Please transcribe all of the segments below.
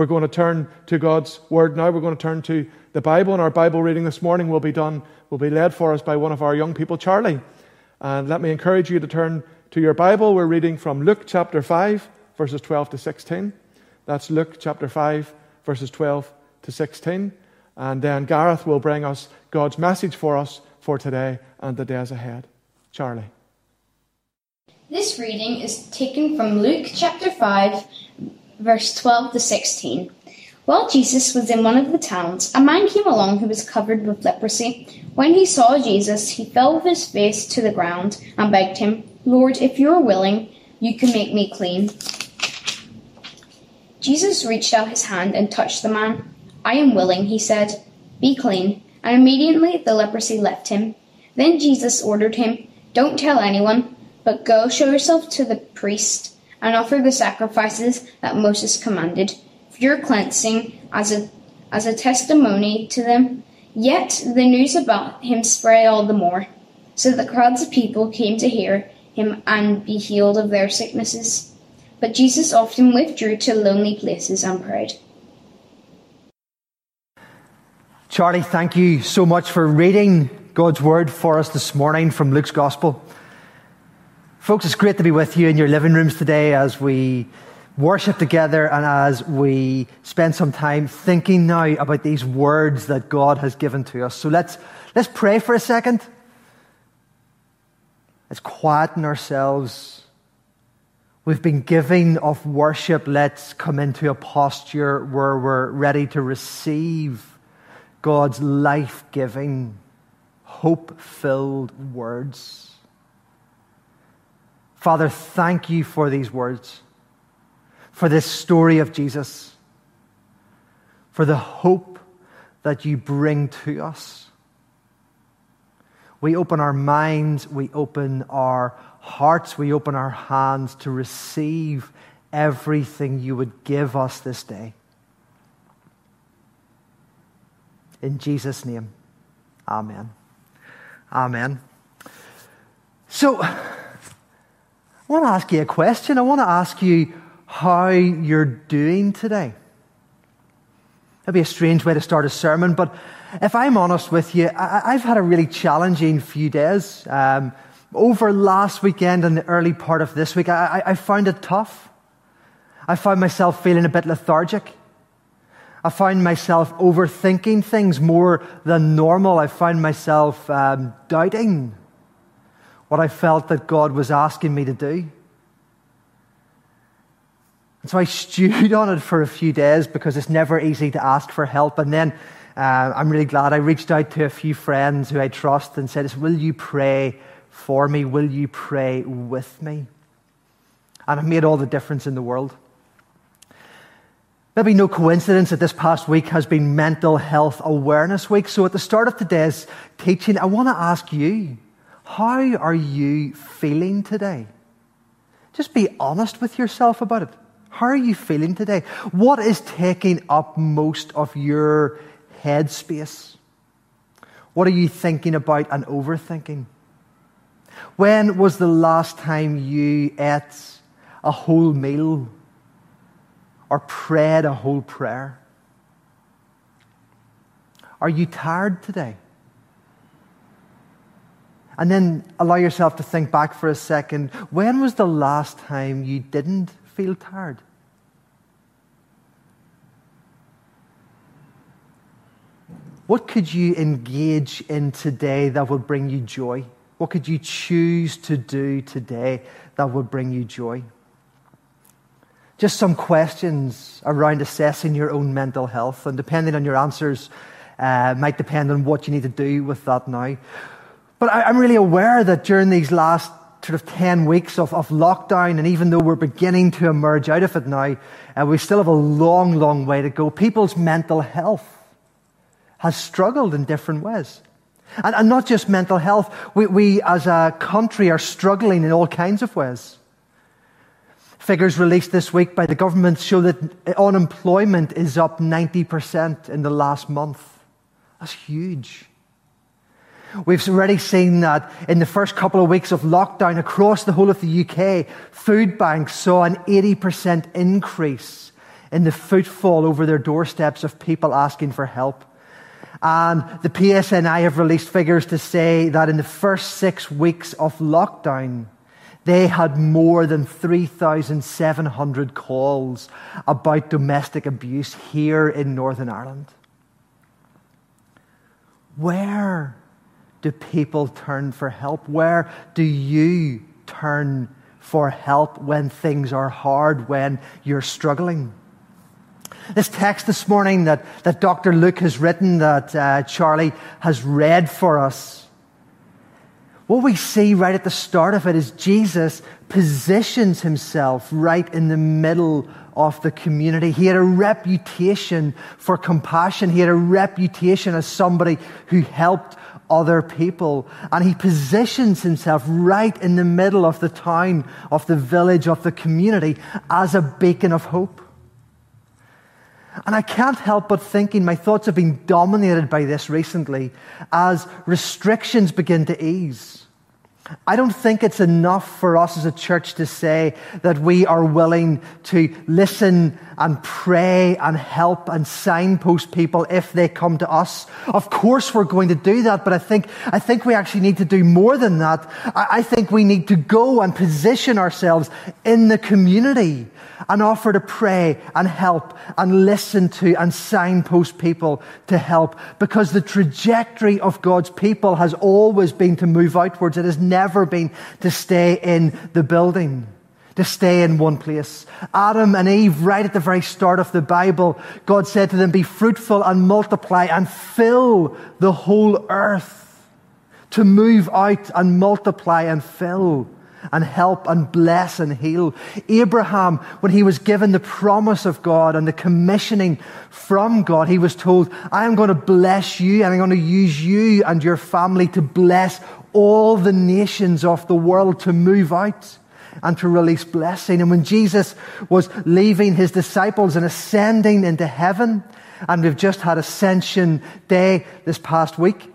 We're going to turn to God's Word now. We're going to turn to the Bible, and our Bible reading this morning will be done, will be led for us by one of our young people, Charlie. And let me encourage you to turn to your Bible. We're reading from Luke chapter 5, verses 12 to 16. That's Luke chapter 5, verses 12 to 16. And then Gareth will bring us God's message for us for today and the days ahead. Charlie. This reading is taken from Luke chapter 5, verse 12 to 16. While Jesus was in one of the towns, a man came along who was covered with leprosy. When he saw Jesus, he fell with his face to the ground and begged him, Lord, if you are willing, you can make me clean. Jesus reached out his hand and touched the man. I am willing, he said. Be clean. And immediately the leprosy left him. Then Jesus ordered him, Don't tell anyone, but go show yourself to the priest and offer the sacrifices that Moses commanded for your cleansing as a, as a testimony to them. Yet the news about him spread all the more, so that crowds of people came to hear him and be healed of their sicknesses. But Jesus often withdrew to lonely places and prayed. Charlie, thank you so much for reading God's word for us this morning from Luke's Gospel. Folks, it's great to be with you in your living rooms today as we worship together and as we spend some time thinking now about these words that God has given to us. So let's, let's pray for a second. Let's quieten ourselves. We've been giving of worship. Let's come into a posture where we're ready to receive God's life giving, hope filled words. Father, thank you for these words, for this story of Jesus, for the hope that you bring to us. We open our minds, we open our hearts, we open our hands to receive everything you would give us this day. In Jesus' name, Amen. Amen. So, I want to ask you a question. I want to ask you how you're doing today. That'd be a strange way to start a sermon, but if I'm honest with you, I, have had a really challenging few days. Um, over last weekend and the early part of this week, I, I found it tough. I found myself feeling a bit lethargic. I found myself overthinking things more than normal. I found myself um, doubting what I felt that God was asking me to do. And so I stewed on it for a few days because it's never easy to ask for help. And then uh, I'm really glad I reached out to a few friends who I trust and said, Will you pray for me? Will you pray with me? And it made all the difference in the world. Maybe no coincidence that this past week has been Mental Health Awareness Week. So at the start of today's teaching, I want to ask you, how are you feeling today? Just be honest with yourself about it. How are you feeling today? What is taking up most of your headspace? What are you thinking about and overthinking? When was the last time you ate a whole meal or prayed a whole prayer? Are you tired today? And then allow yourself to think back for a second. When was the last time you didn't feel tired? What could you engage in today that would bring you joy? What could you choose to do today that would bring you joy? just some questions around assessing your own mental health, and depending on your answers, uh, might depend on what you need to do with that now. But I, am really aware that during these last sort of 10 weeks of, of lockdown, and even though we're beginning to emerge out of it now, uh, we still have a long, long way to go. People's mental health has struggled in different ways. And, and not just mental health, we, we as a country are struggling in all kinds of ways. Figures released this week by the government show that unemployment is up 90% in the last month. That's huge. We've already seen that in the first couple of weeks of lockdown across the whole of the UK, food banks saw an 80% increase in the footfall over their doorsteps of people asking for help. And the PSNI have released figures to say that in the first six weeks of lockdown, they had more than 3,700 calls about domestic abuse here in Northern Ireland. Where do people turn for help? Where do you turn for help when things are hard, when you're struggling? This text this morning that, that Dr. Luke has written, that uh, Charlie has read for us, what we see right at the start of it is Jesus positions himself right in the middle of the community. He had a reputation for compassion. He had a reputation as somebody who helped other people. And he positions himself right in the middle of the town, of the village, of the community as a beacon of hope. And I can't help but thinking my thoughts have been dominated by this recently as restrictions begin to ease. I don't think it's enough for us as a church to say that we are willing to listen and pray and help and signpost people if they come to us. Of course we're going to do that, but I think, I think we actually need to do more than that. I, I think we need to go and position ourselves in the community and offer to pray and help and listen to and signpost people to help because the trajectory of God's people has always been to move outwards. It has never been to stay in the building to stay in one place. Adam and Eve, right at the very start of the Bible, God said to them, Be fruitful and multiply and fill the whole earth. To move out and multiply and fill and help and bless and heal. Abraham, when he was given the promise of God and the commissioning from God, he was told, I am going to bless you and I'm going to use you and your family to bless all the nations of the world to move out and to release blessing. And when Jesus was leaving his disciples and ascending into heaven, and we've just had Ascension Day this past week,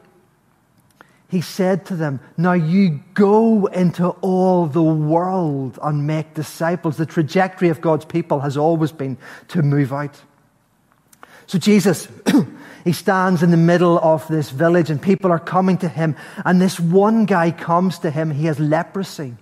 he said to them, Now you go into all the world and make disciples. The trajectory of God's people has always been to move out. So Jesus, he stands in the middle of this village and people are coming to him. And this one guy comes to him. He has leprosy.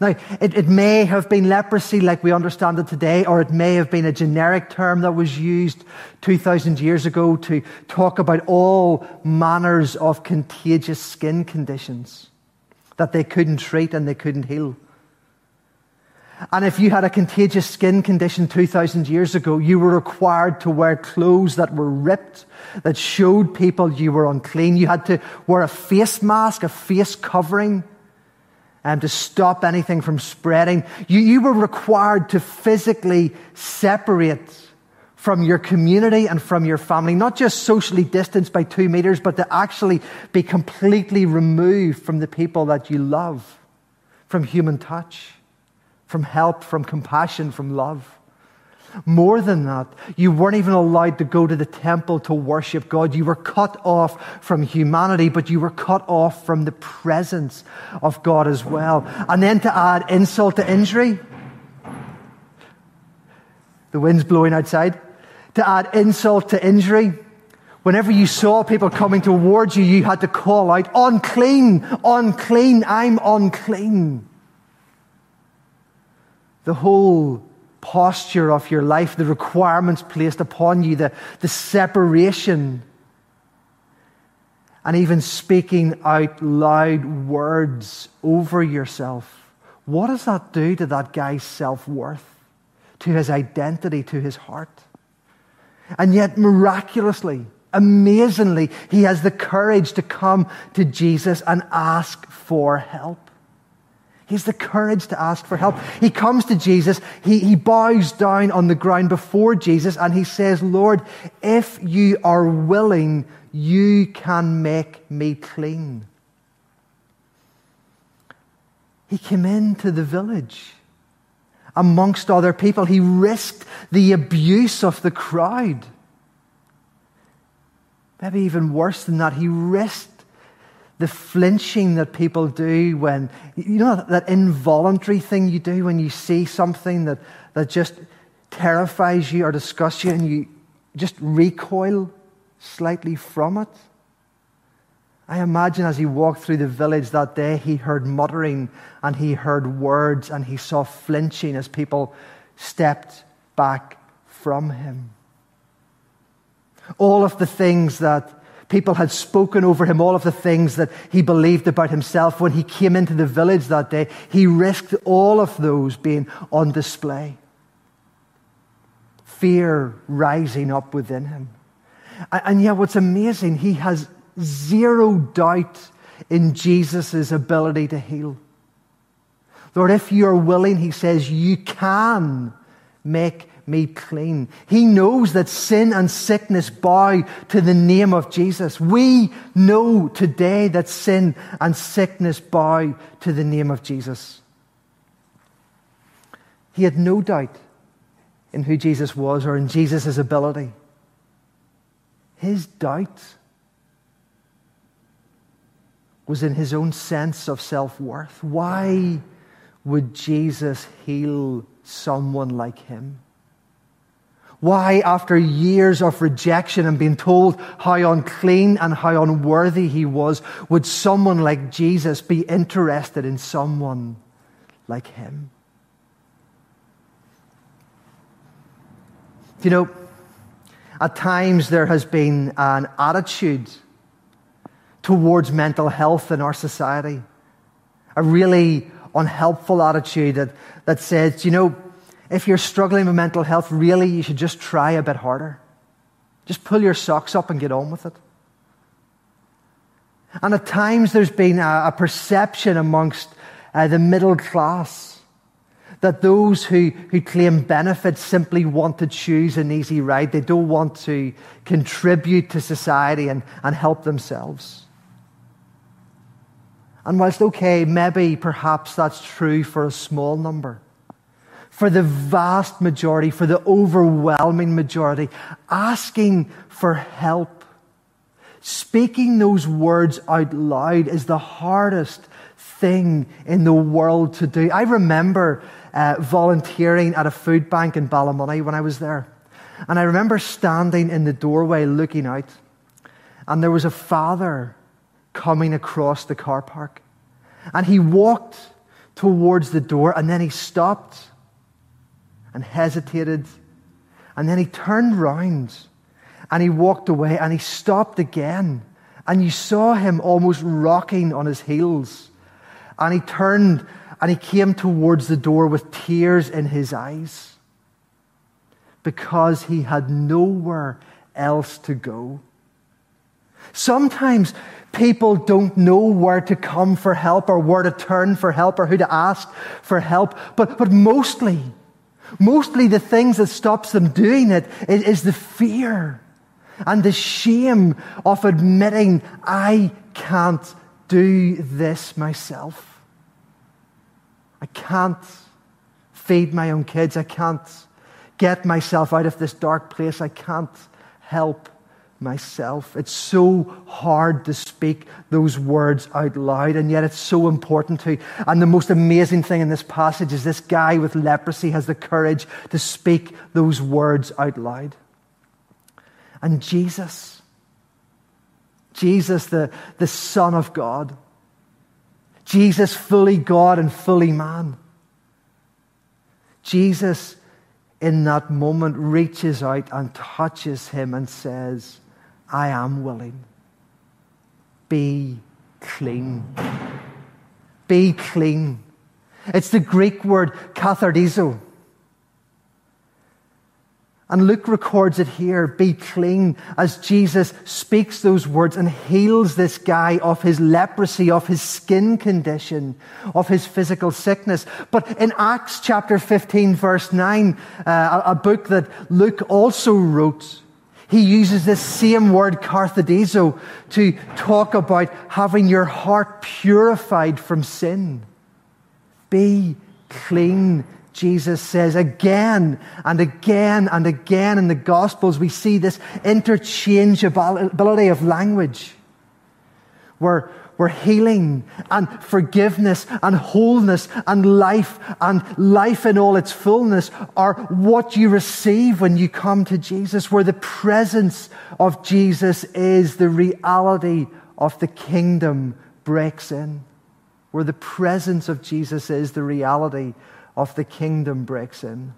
Now, it, it, may have been leprosy like we understand it today, or it may have been a generic term that was used 2,000 years ago to talk about all manners of contagious skin conditions that they couldn't treat and they couldn't heal. And if you had a contagious skin condition 2,000 years ago, you were required to wear clothes that were ripped, that showed people you were unclean. You had to wear a face mask, a face covering and to stop anything from spreading. You, you were required to physically separate from your community and from your family, not just socially distanced by two meters, but to actually be completely removed from the people that you love, from human touch, from help, from compassion, from love. More than that, you weren't even allowed to go to the temple to worship God. You were cut off from humanity, but you were cut off from the presence of God as well. And then to add insult to injury, the wind's blowing outside. To add insult to injury, whenever you saw people coming towards you, you had to call out, unclean, unclean, I'm unclean. The whole posture of your life, the requirements placed upon you, the, the separation, and even speaking out loud words over yourself. What does that do to that guy's self worth, to his identity, to his heart? And yet, miraculously, amazingly, he has the courage to come to Jesus and ask for help. He has the courage to ask for help. He comes to Jesus, he, he bows down on the ground before Jesus, and he says, Lord, if you are willing, you can make me clean. He came into the village amongst other people. He risked the abuse of the crowd. Maybe even worse than that, he risked the flinching that people do when, you know, that involuntary thing you do when you see something that, that just terrifies you or disgusts you and you just recoil slightly from it? I imagine as he walked through the village that day, he heard muttering and he heard words and he saw flinching as people stepped back from him. All of the things that people had spoken over him, all of the things that he believed about himself when he came into the village that day, he risked all of those being on display. Fear rising up within him. And yet, what's amazing, he has zero doubt in Jesus' ability to heal. Lord, if you are willing, he says, you can make me clean. He knows that sin and sickness bow to the name of Jesus. We know today that sin and sickness bow to the name of Jesus. He had no doubt in who Jesus was or in Jesus' ability. His doubt was in his own sense of self worth. Why would Jesus heal someone like him? Why, after years of rejection and being told how unclean and how unworthy he was, would someone like Jesus be interested in someone like him? You know, at times there has been an attitude towards mental health in our society, a really unhelpful attitude that, that says, you know, if you're struggling with mental health, really, you should just try a bit harder. Just pull your socks up and get on with it. And at times there's been a, a perception amongst uh, the middle class that those who, who claim benefits simply want to choose an easy ride. They don't want to contribute to society and, and help themselves. And whilst, okay, maybe perhaps that's true for a small number, for the vast majority, for the overwhelming majority, asking for help. Speaking those words out loud is the hardest thing in the world to do. I remember uh, volunteering at a food bank in Ballymoney when I was there. And I remember standing in the doorway looking out, and there was a father coming across the car park. And he walked towards the door, and then he stopped and hesitated. And then he turned round and he walked away and he stopped again. And you saw him almost rocking on his heels. And he turned and he came towards the door with tears in his eyes because he had nowhere else to go. Sometimes people don't know where to come for help or where to turn for help or who to ask for help, but, but mostly, Mostly the things that stops them doing it is the fear and the shame of admitting, I can't do this myself. I can't feed my own kids. I can't get myself out of this dark place. I can't help myself. It's so hard to speak those words out loud, and yet it's so important to. And the most amazing thing in this passage is this guy with leprosy has the courage to speak those words out loud. And Jesus, Jesus, the, the Son of God, Jesus, fully God and fully man, Jesus, in that moment, reaches out and touches him and says, I am willing. Be clean. Be clean. It's the Greek word kathartizo. And Luke records it here be clean as Jesus speaks those words and heals this guy of his leprosy, of his skin condition, of his physical sickness. But in Acts chapter 15, verse 9, uh, a book that Luke also wrote, he uses this same word, kathartizo, to talk about having your heart purified from sin. Be clean, Jesus says again and again and again in the Gospels. We see this interchangeability of language. Where, where healing and forgiveness and wholeness and life and life in all its fullness are what you receive when you come to Jesus, where the presence of Jesus is the reality of the kingdom breaks in. Where the presence of Jesus is the reality of the kingdom breaks in.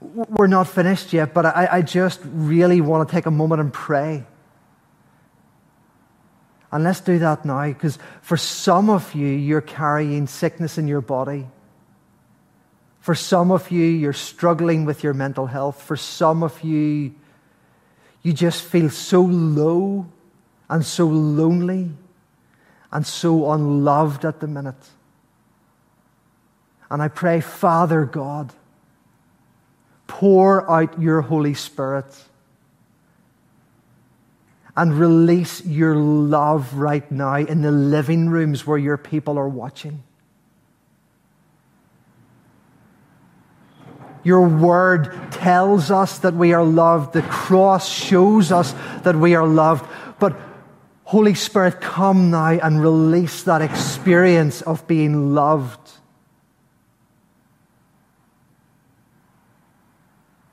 We're not finished yet, but I, I just really want to take a moment and pray. And let's do that now, because for some of you, you're carrying sickness in your body. For some of you, you're struggling with your mental health. For some of you, you just feel so low and so lonely and so unloved at the minute. And I pray, Father God, pour out your Holy Spirit and release your love right now in the living rooms where your people are watching. Your word tells us that we are loved. The cross shows us that we are loved. But Holy Spirit, come now and release that experience of being loved.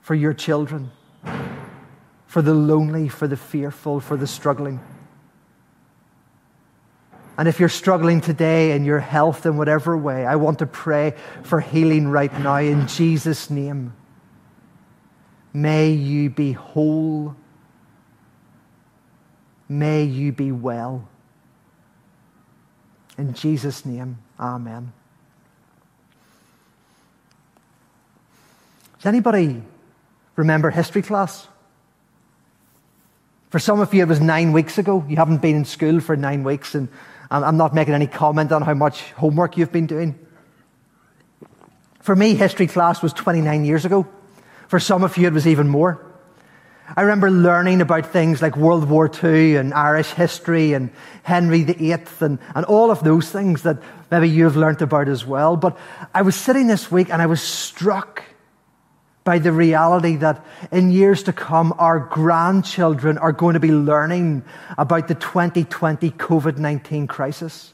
For your children for the lonely, for the fearful, for the struggling. And if you're struggling today in your health in whatever way, I want to pray for healing right now in Jesus' name. May you be whole. May you be well. In Jesus' name, amen. Does anybody remember history class? For some of you, it was nine weeks ago. You haven't been in school for nine weeks, and I'm not making any comment on how much homework you've been doing. For me, history class was 29 years ago. For some of you, it was even more. I remember learning about things like World War II and Irish history and Henry VIII and, and all of those things that maybe you've learnt about as well. But I was sitting this week and I was struck by the reality that in years to come, our grandchildren are going to be learning about the 2020 COVID 19 crisis.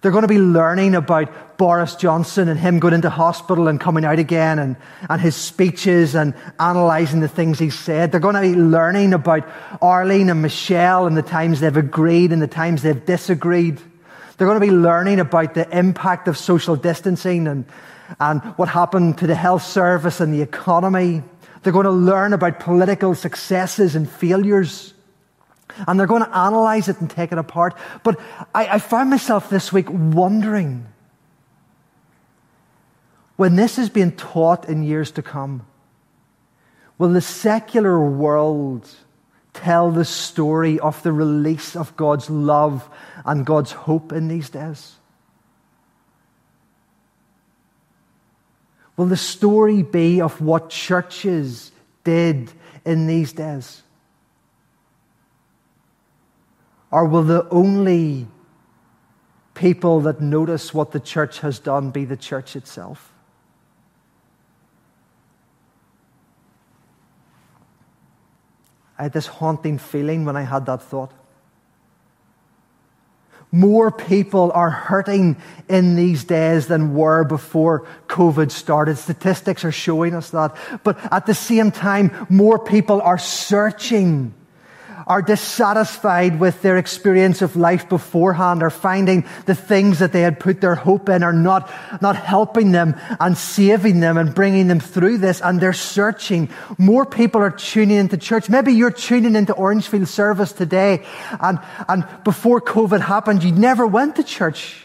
They're going to be learning about Boris Johnson and him going into hospital and coming out again and, and his speeches and analysing the things he said. They're going to be learning about Arlene and Michelle and the times they've agreed and the times they've disagreed. They're going to be learning about the impact of social distancing and and what happened to the health service and the economy. They're going to learn about political successes and failures. And they're going to analyze it and take it apart. But I, I found myself this week wondering when this is being taught in years to come, will the secular world tell the story of the release of God's love and God's hope in these days? Will the story be of what churches did in these days? Or will the only people that notice what the church has done be the church itself? I had this haunting feeling when I had that thought. More people are hurting in these days than were before COVID started. Statistics are showing us that. But at the same time, more people are searching are dissatisfied with their experience of life beforehand, are finding the things that they had put their hope in are not, not helping them and saving them and bringing them through this, and they're searching. More people are tuning into church. Maybe you're tuning into Orangefield service today, and, and before COVID happened, you never went to church.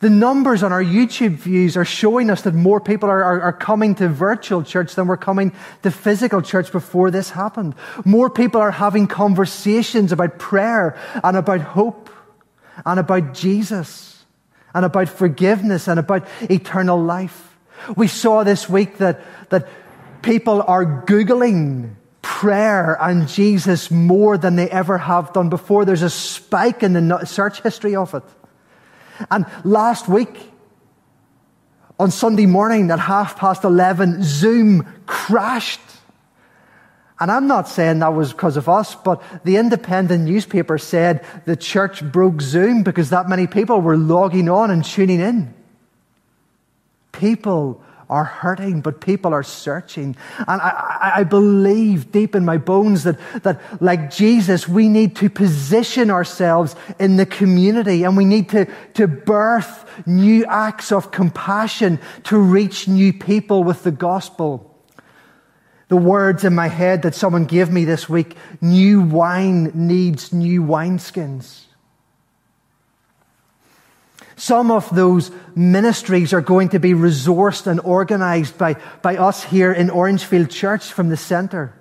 The numbers on our YouTube views are showing us that more people are, are, are, coming to virtual church than were coming to physical church before this happened. More people are having conversations about prayer and about hope and about Jesus and about forgiveness and about eternal life. We saw this week that, that people are Googling prayer and Jesus more than they ever have done before. There's a spike in the search history of it. And last week, on Sunday morning at half past 11, Zoom crashed. And I'm not saying that was because of us, but the independent newspaper said the church broke Zoom because that many people were logging on and tuning in. People are hurting, but people are searching. And I, I, believe deep in my bones that, that, like Jesus, we need to position ourselves in the community and we need to, to birth new acts of compassion to reach new people with the gospel the words in my head that someone gave me this week new wine needs new wineskins. Some of those ministries are going to be resourced and organized by, by us here in Orangefield Church from the center.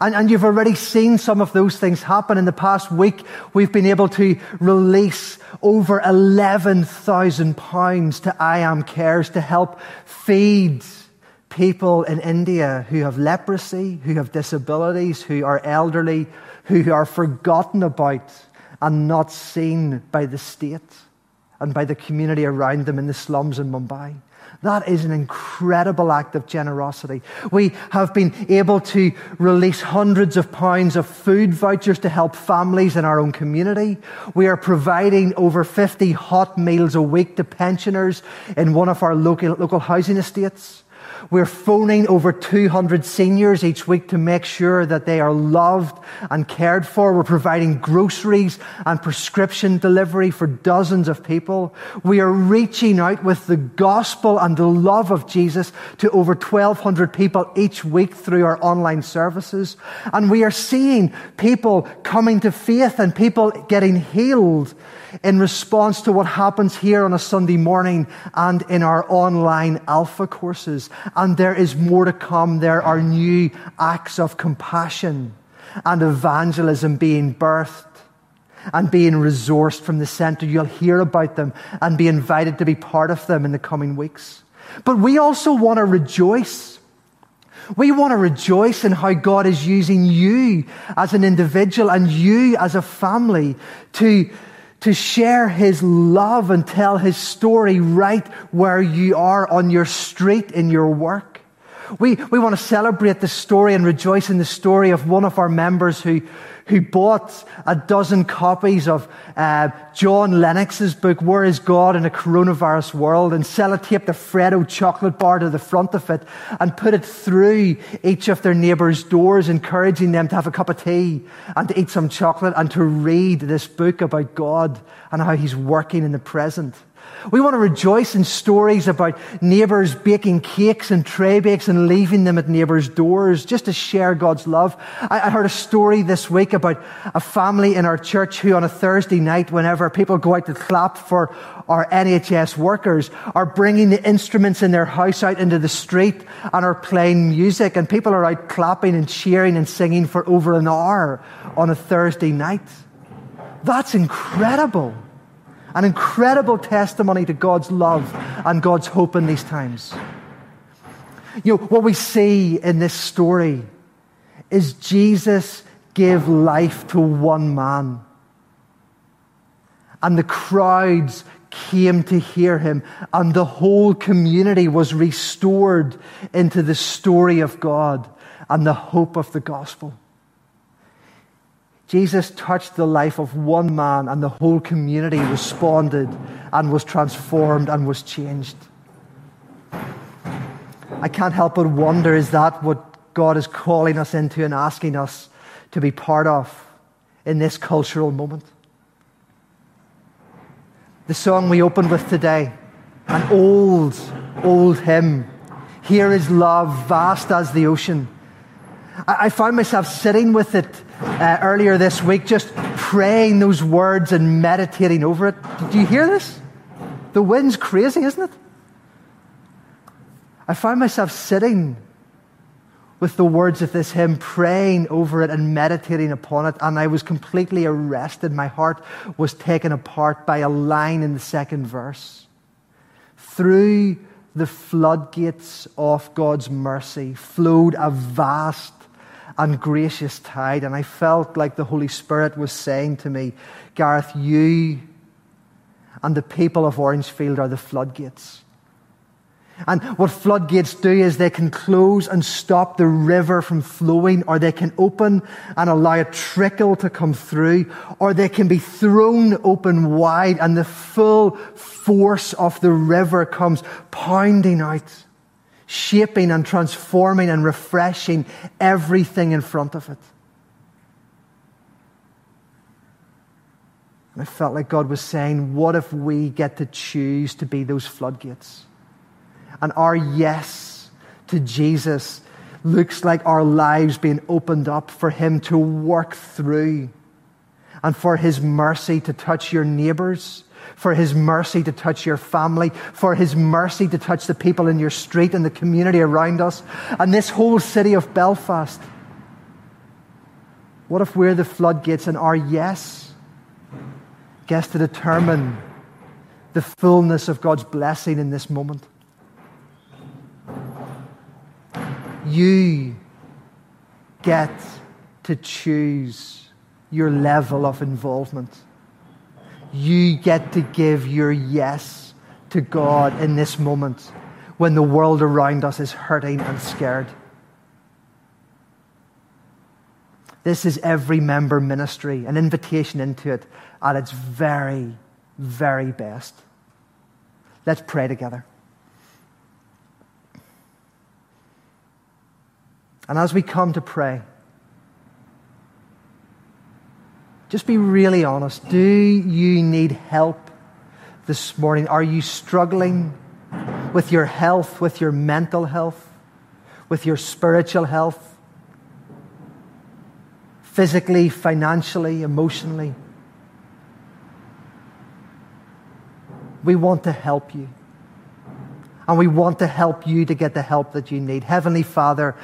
And, and you've already seen some of those things happen. In the past week, we've been able to release over £11,000 to I Am Cares to help feed people in India who have leprosy, who have disabilities, who are elderly, who are forgotten about and not seen by the state and by the community around them in the slums in Mumbai. That is an incredible act of generosity. We have been able to release hundreds of pounds of food vouchers to help families in our own community. We are providing over 50 hot meals a week to pensioners in one of our local, local housing estates. We're phoning over 200 seniors each week to make sure that they are loved and cared for. We're providing groceries and prescription delivery for dozens of people. We are reaching out with the gospel and the love of Jesus to over 1,200 people each week through our online services. And we are seeing people coming to faith and people getting healed in response to what happens here on a Sunday morning and in our online alpha courses. And there is more to come. There are new acts of compassion and evangelism being birthed and being resourced from the center. You'll hear about them and be invited to be part of them in the coming weeks. But we also want to rejoice. We want to rejoice in how God is using you as an individual and you as a family to to share his love and tell his story right where you are on your street, in your work. We, we want to celebrate the story and rejoice in the story of one of our members who, who bought a dozen copies of uh, John Lennox's book, Where is God in a Coronavirus World, and sellotaped a Freddo chocolate bar to the front of it and put it through each of their neighbours' doors, encouraging them to have a cup of tea and to eat some chocolate and to read this book about God and how He's working in the present. We want to rejoice in stories about neighbours baking cakes and tray bakes and leaving them at neighbours' doors just to share God's love. I, I heard a story this week about a family in our church who on a Thursday night, whenever people go out to clap for our NHS workers, are bringing the instruments in their house out into the street and are playing music and people are out clapping and cheering and singing for over an hour on a Thursday night. That's incredible. An incredible testimony to God's love and God's hope in these times. You know, what we see in this story is Jesus gave life to one man. And the crowds came to hear him, and the whole community was restored into the story of God and the hope of the gospel. Jesus touched the life of one man, and the whole community responded and was transformed and was changed. I can't help but wonder is that what God is calling us into and asking us to be part of in this cultural moment? The song we opened with today, an old, old hymn. Here is love, vast as the ocean. I, found myself sitting with it uh, earlier this week, just praying those words and meditating over it. Do you hear this? The wind's crazy, isn't it? I found myself sitting with the words of this hymn, praying over it and meditating upon it, and I was completely arrested. My heart was taken apart by a line in the second verse. Through the floodgates of God's mercy flowed a vast and gracious tide. And I felt like the Holy Spirit was saying to me, Gareth, you and the people of Orangefield are the floodgates. And what floodgates do is they can close and stop the river from flowing, or they can open and allow a trickle to come through, or they can be thrown open wide and the full force of the river comes pounding out, shaping and transforming and refreshing everything in front of it. And I felt like God was saying, What if we get to choose to be those floodgates? And our yes to Jesus looks like our lives being opened up for Him to work through and for His mercy to touch your neighbors, for His mercy to touch your family, for His mercy to touch the people in your street and the community around us, and this whole city of Belfast. What if we're the floodgates and our yes gets to determine the fullness of God's blessing in this moment? You get to choose your level of involvement. You get to give your yes to God in this moment when the world around us is hurting and scared. This is every member ministry, an invitation into it at its very, very best. Let's pray together. And as we come to pray, just be really honest. Do you need help this morning? Are you struggling with your health, with your mental health, with your spiritual health, physically, financially, emotionally? We want to help you. And we want to help you to get the help that you need. Heavenly Father,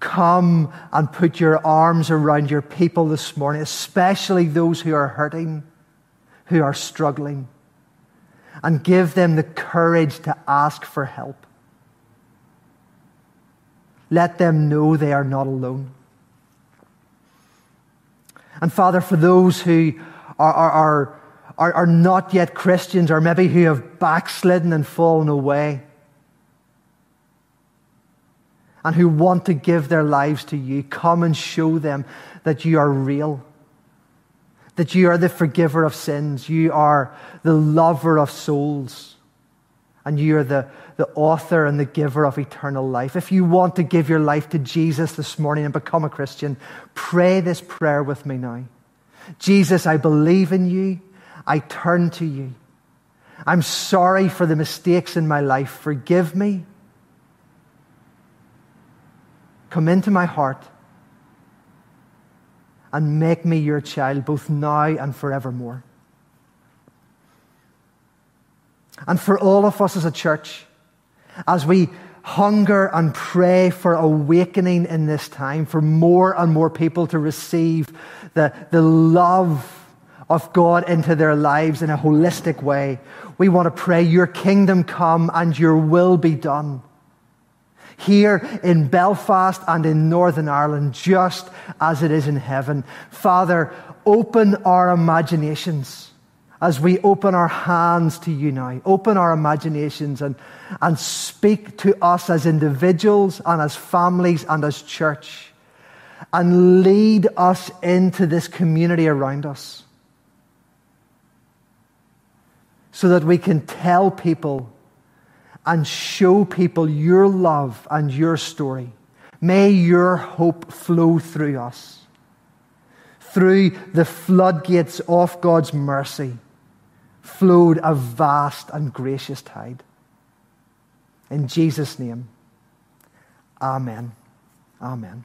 Come and put your arms around your people this morning, especially those who are hurting, who are struggling, and give them the courage to ask for help. Let them know they are not alone. And Father, for those who are, are, are, are, not yet Christians, or maybe who have backslidden and fallen away, and who want to give their lives to you, come and show them that you are real, that you are the forgiver of sins, you are the lover of souls, and you are the, the author and the giver of eternal life. If you want to give your life to Jesus this morning and become a Christian, pray this prayer with me now. Jesus, I believe in you. I turn to you. I'm sorry for the mistakes in my life. Forgive me. Come into my heart and make me your child both now and forevermore. And for all of us as a church, as we hunger and pray for awakening in this time, for more and more people to receive the, the love of God into their lives in a holistic way, we want to pray, Your kingdom come and your will be done here in Belfast and in Northern Ireland, just as it is in heaven. Father, open our imaginations as we open our hands to you now. Open our imaginations and, and speak to us as individuals and as families and as church. And lead us into this community around us. So that we can tell people and show people your love and your story. May your hope flow through us. Through the floodgates of God's mercy flowed a vast and gracious tide. In Jesus' name, Amen. Amen.